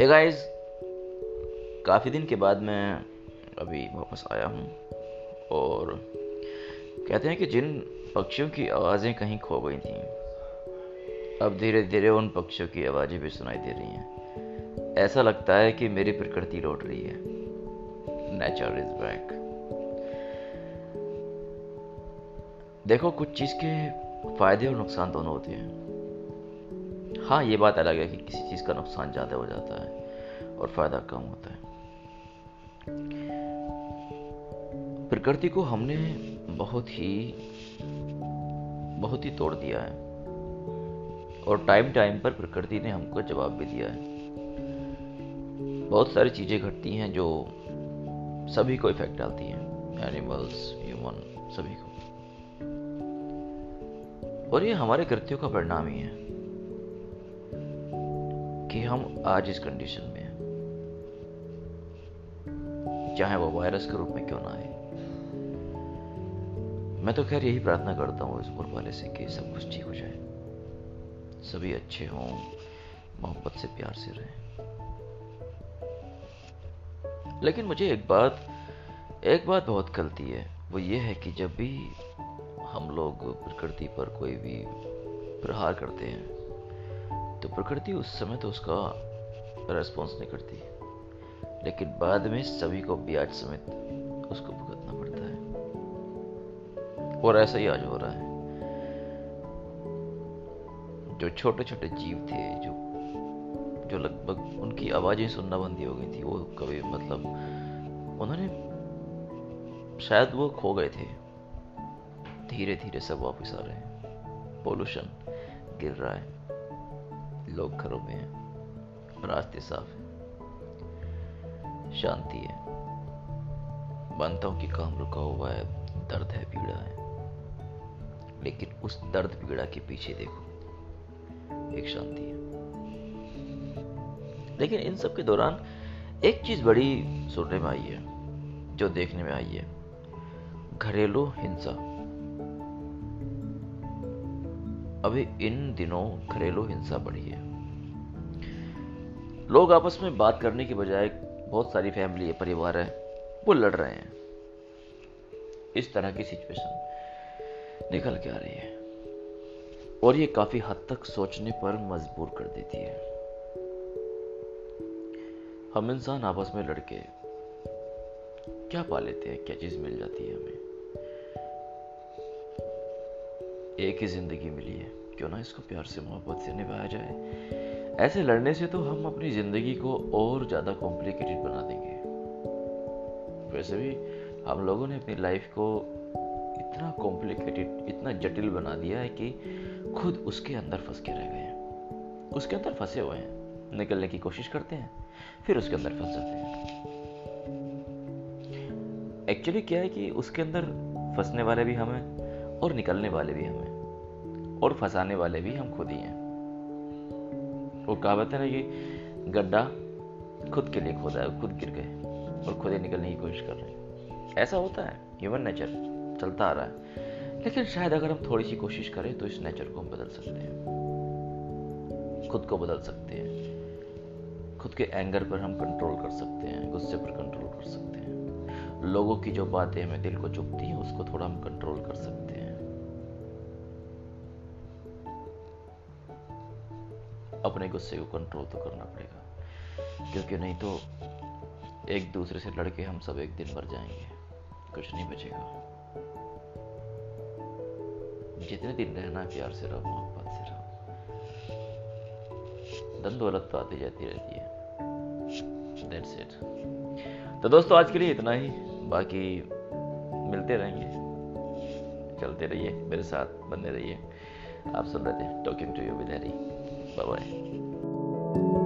Hey guys काफ़ी दिन के बाद मैं अभी वापस आया हूँ और कहते हैं कि जिन पक्षियों की आवाज़ें कहीं खो गई थी, अब धीरे धीरे उन पक्षियों की आवाज़ें भी सुनाई दे रही हैं। ऐसा लगता है कि मेरी प्रकृति लौट रही है। नेचर इज़ बैक देखो, कुछ चीज़ के फ़ायदे और नुकसान दोनों होते हैं। हाँ ये बात अलग है कि किसी चीज़ का नुकसान ज़्यादा हो जाता है और फ़ायदा कम होता है। प्रकृति को हमने बहुत ही बहुत ही तोड़ दिया है। और टाइम टाइम पर प्रकृति ने हमको जवाब भी दिया है। बहुत सारी चीज़ें घटती हैं जो सभी को इफ़ेक्ट डालती हैं। एनिमल्स, ह्यूमन, सभी को। और ये हमारे कृत्यों का परिणाम ही है। कि हम आज इस कंडीशन में हैं। चाहे वो वायरस के रूप में क्यों ना आए। मैं तो खैर यही प्रार्थना करता हूँ इस ऊपर वाले से कि सब कुछ ठीक हो जाए। सभी अच्छे हों, मोहब्बत से प्यार से रहें। लेकिन मुझे एक बात एक बात बहुत गलती है। वो ये है कि जब भी हम लोग प्रकृति पर कोई भी प्रहार करते हैं तो प्रकृति उस समय तो उसका रेस्पॉन्स नहीं करती। लेकिन बाद में सभी को ब्याज समेत उसको भुगतना पड़ता है। और ऐसा ही आज हो रहा है। जो छोटे छोटे जीव थे, जो जो लगभग उनकी आवाज़ें सुनना बंदी हो गई थी, वो कभी मतलब उन्होंने शायद वो खो गए थे। धीरे धीरे सब वापस आ रहे हैं। पोल्यूशन गिर रहा है। लोग घरों में हैं रास्ते साफ़ हैं। शांति है। मानता हूँ कि काम रुका हुआ है, दर्द है, पीड़ा है। लेकिन उस दर्द, पीड़ा के पीछे देखो, एक शांति है। लेकिन इन सब के दौरान एक चीज़ बड़ी सुनने में आई है, जो देखने में आई है। घरेलू हिंसा। अभी इन दिनों घरेलू हिंसा बढ़ी है। लोग आपस में बात करने के बजाय बहुत सारी फैमिली है परिवार है, वो लड़ रहे हैं। इस तरह की सिचुएशन निकल के आ रही है। और ये काफ़ी हद तक सोचने पर मजबूर कर देती है। हम इंसान आपस में लड़के क्या पा लेते हैं? क्या चीज़ मिल जाती है हमें? एक ही ज़िंदगी मिली है। क्यों ना इसको प्यार से, मोहब्बत से निभाया जाए। ऐसे लड़ने से तो हम अपनी ज़िंदगी को और ज़्यादा कॉम्प्लिकेटेड बना देंगे। वैसे भी हम लोगों ने अपनी लाइफ को इतना कॉम्प्लिकेटेड इतना जटिल बना दिया है कि खुद उसके अंदर फंस के रह गए हैं। उसके अंदर फंसे हुए हैं। निकलने की कोशिश करते हैं, फिर उसके अंदर फंस जाते हैं। एक्चुअली क्या है कि उसके अंदर फंसने वाले भी हमें और निकलने वाले भी हमें और फंसाने वाले भी हम खुद ही हैं। वो कहावत है ना कि गड्ढा खुद के लिए खोदा है, खुद गिर गए और खुद ही निकलने की कोशिश कर रहे हैं। ऐसा होता है ह्यूमन नेचर चलता आ रहा है। लेकिन शायद अगर हम थोड़ी सी कोशिश करें तो इस नेचर को हम बदल सकते हैं। खुद को बदल सकते हैं। खुद के एंगर पर हम कंट्रोल कर सकते हैं, गुस्से पर कंट्रोल कर सकते हैं। लोगों की जो बातें हमें दिल को चुभती हैं, उसको थोड़ा हम कंट्रोल कर सकते हैं। अपने गुस्से को कंट्रोल तो करना पड़ेगा। क्योंकि नहीं तो एक दूसरे से लड़के हम सब एक दिन मर जाएँगे। कुछ नहीं बचेगा। जितने दिन रहना, प्यार से रहो, मोहब्बत से रहो। धन तो आती जाती रहती है। That's it. तो दोस्तों, आज के लिए इतना ही। बाकी मिलते रहेंगे। चलते रहिए मेरे साथ, बने रहिए। आप सुन रहे थे talking to you with Harry 拜拜。